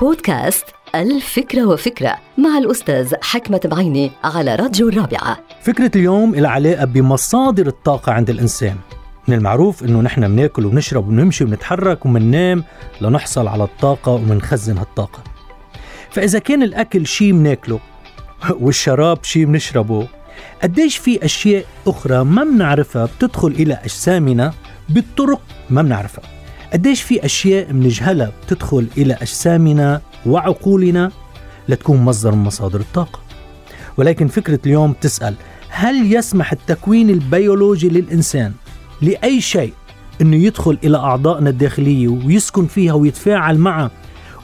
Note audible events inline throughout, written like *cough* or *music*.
بودكاست الفكرة وفكرة مع الأستاذ حكمة بعيني على راديو الرابعة. فكرة اليوم لها علاقة بمصادر الطاقة عند الإنسان. من المعروف إنه نحن بناكل وبنشرب وبنمشي وبنتحرك وبننام لنحصل على الطاقة وبنخزن هالطاقة. فإذا كان الأكل شيء بناكله *laughs* والشراب شيء بنشربه قديش في أشياء أخرى ما بنعرفها بتدخل إلى أجسامنا بالطرق ما بنعرفها قديش في أشياء بنجهلها بتدخل إلى أجسامنا وعقولنا لتكون مصدر من مصادر الطاقة ولكن فكرة اليوم تسأل هل يسمح التكوين البيولوجي للإنسان لأي شيء أنه يدخل إلى أعضائنا الداخلية ويسكن فيها ويتفاعل معها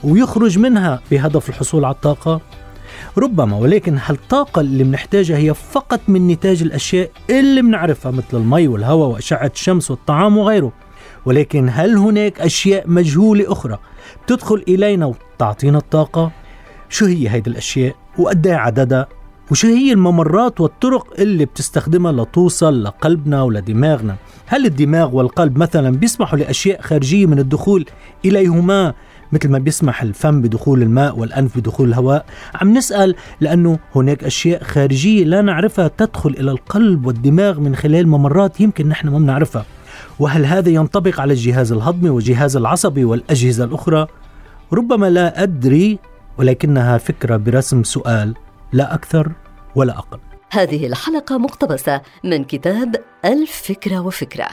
ويخرج منها بهدف الحصول على الطاقة؟ ربما ولكن هل الطاقة اللي بنحتاجها هي فقط من نتاج الأشياء اللي بنعرفها مثل المي والهواء وأشعة الشمس والطعام وغيره ولكن هل هناك أشياء مجهولة أخرى بتدخل إلينا وتعطينا الطاقة؟ شو هي هيدي الأشياء؟ وقد إيه عددها؟ وشو هي الممرات والطرق اللي بتستخدمها لتوصل لقلبنا ولدماغنا؟ هل الدماغ والقلب مثلا بيسمحوا لأشياء خارجية من الدخول إليهما مثل ما بيسمح الفم بدخول الماء والأنف بدخول الهواء عم نسأل لأنه هناك أشياء خارجية لا نعرفها تدخل إلى القلب والدماغ من خلال ممرات يمكن نحن ما بنعرفها وهل هذا ينطبق على الجهاز الهضمي والجهاز العصبي والأجهزة الأخرى؟ ربما لا أدري ولكنها فكرة برسم سؤال لا أكثر ولا أقل هذه الحلقة مقتبسة من كتاب الفكرة وفكرة